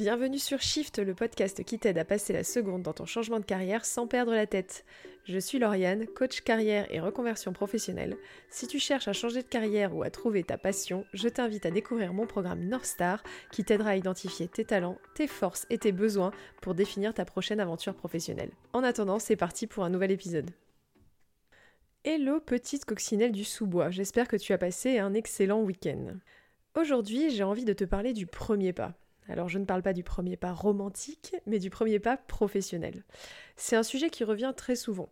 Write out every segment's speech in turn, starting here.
Bienvenue sur Shift, le podcast qui t'aide à passer la seconde dans ton changement de carrière sans perdre la tête. Je suis Lauriane, coach carrière et reconversion professionnelle. Si tu cherches à changer de carrière ou à trouver ta passion, je t'invite à découvrir mon programme North Star qui t'aidera à identifier tes talents, tes forces et tes besoins pour définir ta prochaine aventure professionnelle. En attendant, c'est parti pour un nouvel épisode. Hello petite coccinelle du sous-bois, j'espère que tu as passé un excellent week-end. Aujourd'hui, j'ai envie de te parler du premier pas. Alors je ne parle pas du premier pas romantique, mais du premier pas professionnel. C'est un sujet qui revient très souvent.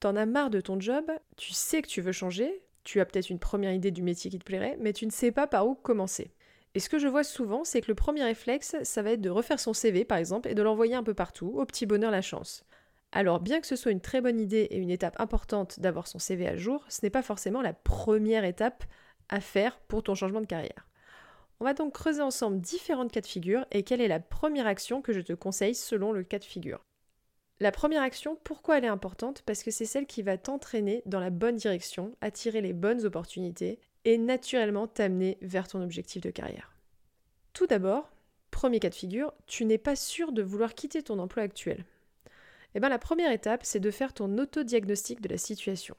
T'en as marre de ton job, tu sais que tu veux changer, tu as peut-être une première idée du métier qui te plairait, mais tu ne sais pas par où commencer. Et ce que je vois souvent, c'est que le premier réflexe, ça va être de refaire son CV par exemple et de l'envoyer un peu partout, au petit bonheur la chance. Alors bien que ce soit une très bonne idée et une étape importante d'avoir son CV à jour, ce n'est pas forcément la première étape à faire pour ton changement de carrière. On va donc creuser ensemble différentes cas de figure et quelle est la première action que je te conseille selon le cas de figure. La première action, pourquoi elle est importante? Parce que c'est celle qui va t'entraîner dans la bonne direction, attirer les bonnes opportunités et naturellement t'amener vers ton objectif de carrière. Tout d'abord, premier cas de figure, tu n'es pas sûr de vouloir quitter ton emploi actuel. Eh bien la première étape, c'est de faire ton autodiagnostic de la situation.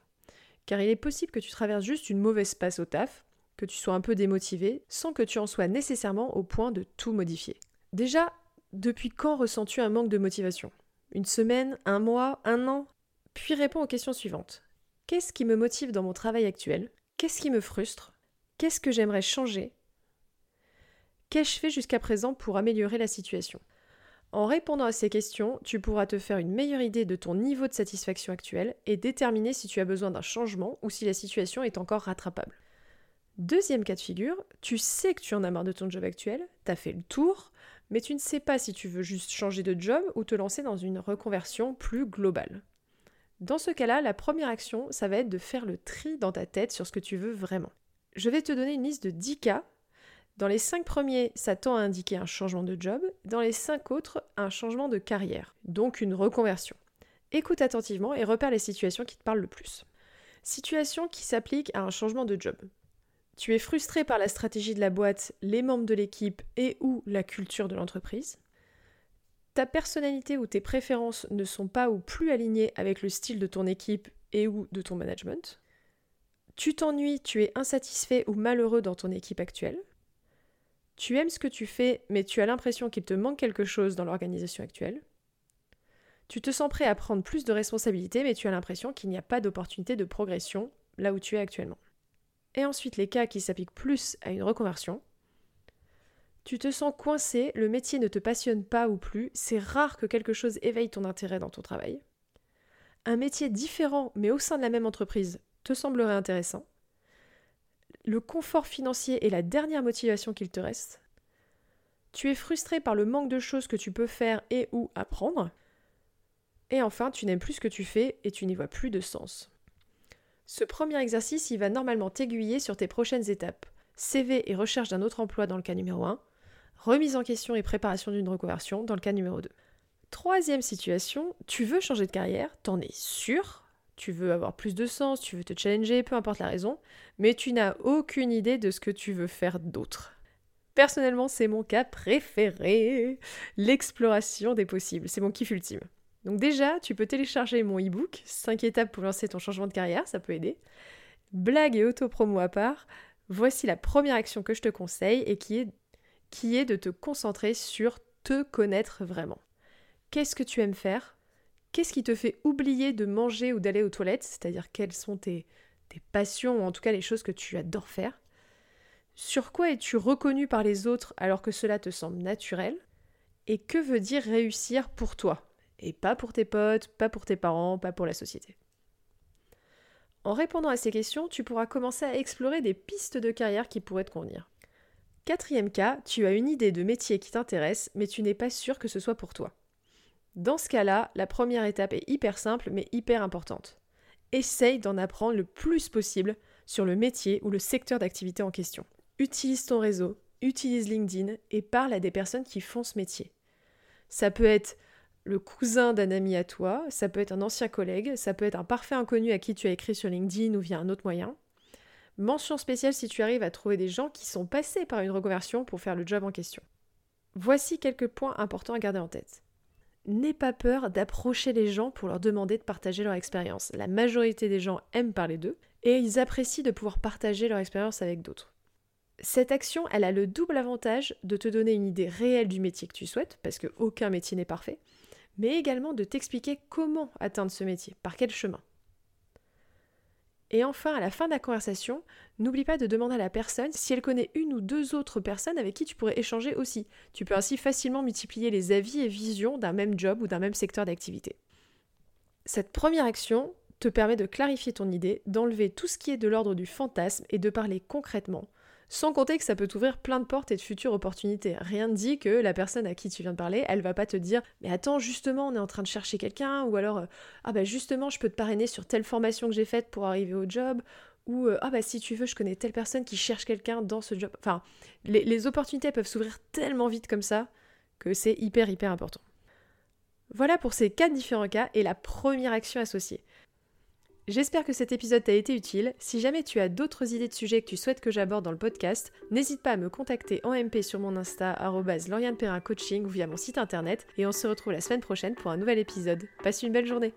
Car il est possible que tu traverses juste une mauvaise passe au taf, que tu sois un peu démotivé, sans que tu en sois nécessairement au point de tout modifier. Déjà, depuis quand ressens-tu un manque de motivation? Une semaine Un mois Un an? Puis réponds aux questions suivantes. Qu'est-ce qui me motive dans mon travail actuel? Qu'est-ce qui me frustre? Qu'est-ce que j'aimerais changer? Qu'ai-je fait jusqu'à présent pour améliorer la situation? En répondant à ces questions, tu pourras te faire une meilleure idée de ton niveau de satisfaction actuel et déterminer si tu as besoin d'un changement ou si la situation est encore rattrapable. Deuxième cas de figure, tu sais que tu en as marre de ton job actuel, t'as fait le tour, mais tu ne sais pas si tu veux juste changer de job ou te lancer dans une reconversion plus globale. Dans ce cas-là, la première action, ça va être de faire le tri dans ta tête sur ce que tu veux vraiment. Je vais te donner une liste de 10 cas. Dans les 5 premiers, ça tend à indiquer un changement de job. Dans les 5 autres, un changement de carrière, donc une reconversion. Écoute attentivement et repère les situations qui te parlent le plus. Situation qui s'applique à un changement de job. Tu es frustré par la stratégie de la boîte, les membres de l'équipe et ou la culture de l'entreprise. Ta personnalité ou tes préférences ne sont pas ou plus alignées avec le style de ton équipe et ou de ton management. Tu t'ennuies, tu es insatisfait ou malheureux dans ton équipe actuelle. Tu aimes ce que tu fais, mais tu as l'impression qu'il te manque quelque chose dans l'organisation actuelle. Tu te sens prêt à prendre plus de responsabilités, mais tu as l'impression qu'il n'y a pas d'opportunité de progression là où tu es actuellement et ensuite les cas qui s'appliquent plus à une reconversion. Tu te sens coincé, le métier ne te passionne pas ou plus, c'est rare que quelque chose éveille ton intérêt dans ton travail. Un métier différent mais au sein de la même entreprise te semblerait intéressant. Le confort financier est la dernière motivation qu'il te reste. Tu es frustré par le manque de choses que tu peux faire et ou apprendre. Et enfin, tu n'aimes plus ce que tu fais et tu n'y vois plus de sens. Ce premier exercice, il va normalement t'aiguiller sur tes prochaines étapes. CV et recherche d'un autre emploi dans le cas numéro 1, remise en question et préparation d'une reconversion dans le cas numéro 2. Troisième situation, tu veux changer de carrière, t'en es sûr, tu veux avoir plus de sens, tu veux te challenger, peu importe la raison, mais tu n'as aucune idée de ce que tu veux faire d'autre. Personnellement, c'est mon cas préféré, l'exploration des possibles, c'est mon kiff ultime. Donc déjà, tu peux télécharger mon e-book 5 étapes pour lancer ton changement de carrière, ça peut aider. Blague et auto-promo à part, voici la première action que je te conseille et qui est, qui est de te concentrer sur te connaître vraiment. Qu'est-ce que tu aimes faire? Qu'est-ce qui te fait oublier de manger ou d'aller aux toilettes? C'est-à-dire quelles sont tes, tes passions ou en tout cas les choses que tu adores faire? Sur quoi es-tu reconnu par les autres alors que cela te semble naturel? Et que veut dire réussir pour toi? Et pas pour tes potes, pas pour tes parents, pas pour la société. En répondant à ces questions, tu pourras commencer à explorer des pistes de carrière qui pourraient te convenir. Quatrième cas, tu as une idée de métier qui t'intéresse, mais tu n'es pas sûr que ce soit pour toi. Dans ce cas-là, la première étape est hyper simple mais hyper importante. Essaye d'en apprendre le plus possible sur le métier ou le secteur d'activité en question. Utilise ton réseau, utilise LinkedIn et parle à des personnes qui font ce métier. Ça peut être le cousin d'un ami à toi, ça peut être un ancien collègue, ça peut être un parfait inconnu à qui tu as écrit sur LinkedIn ou via un autre moyen. Mention spéciale si tu arrives à trouver des gens qui sont passés par une reconversion pour faire le job en question. Voici quelques points importants à garder en tête. N'aie pas peur d'approcher les gens pour leur demander de partager leur expérience. La majorité des gens aiment parler d'eux et ils apprécient de pouvoir partager leur expérience avec d'autres. Cette action, elle a le double avantage de te donner une idée réelle du métier que tu souhaites, parce qu'aucun métier n'est parfait, mais également de t'expliquer comment atteindre ce métier, par quel chemin. Et enfin, à la fin de la conversation, n'oublie pas de demander à la personne si elle connaît une ou deux autres personnes avec qui tu pourrais échanger aussi. Tu peux ainsi facilement multiplier les avis et visions d'un même job ou d'un même secteur d'activité. Cette première action te permet de clarifier ton idée, d'enlever tout ce qui est de l'ordre du fantasme et de parler concrètement, sans compter que ça peut t'ouvrir plein de portes et de futures opportunités. Rien ne dit que la personne à qui tu viens de parler, elle va pas te dire Mais attends, justement, on est en train de chercher quelqu'un, ou alors Ah bah justement, je peux te parrainer sur telle formation que j'ai faite pour arriver au job, ou Ah bah si tu veux, je connais telle personne qui cherche quelqu'un dans ce job. Enfin, les opportunités peuvent s'ouvrir tellement vite comme ça que c'est hyper hyper important. Voilà pour ces quatre différents cas et la première action associée. J'espère que cet épisode t'a été utile. Si jamais tu as d'autres idées de sujets que tu souhaites que j'aborde dans le podcast, n'hésite pas à me contacter en MP sur mon Insta, Coaching ou via mon site internet. Et on se retrouve la semaine prochaine pour un nouvel épisode. Passe une belle journée!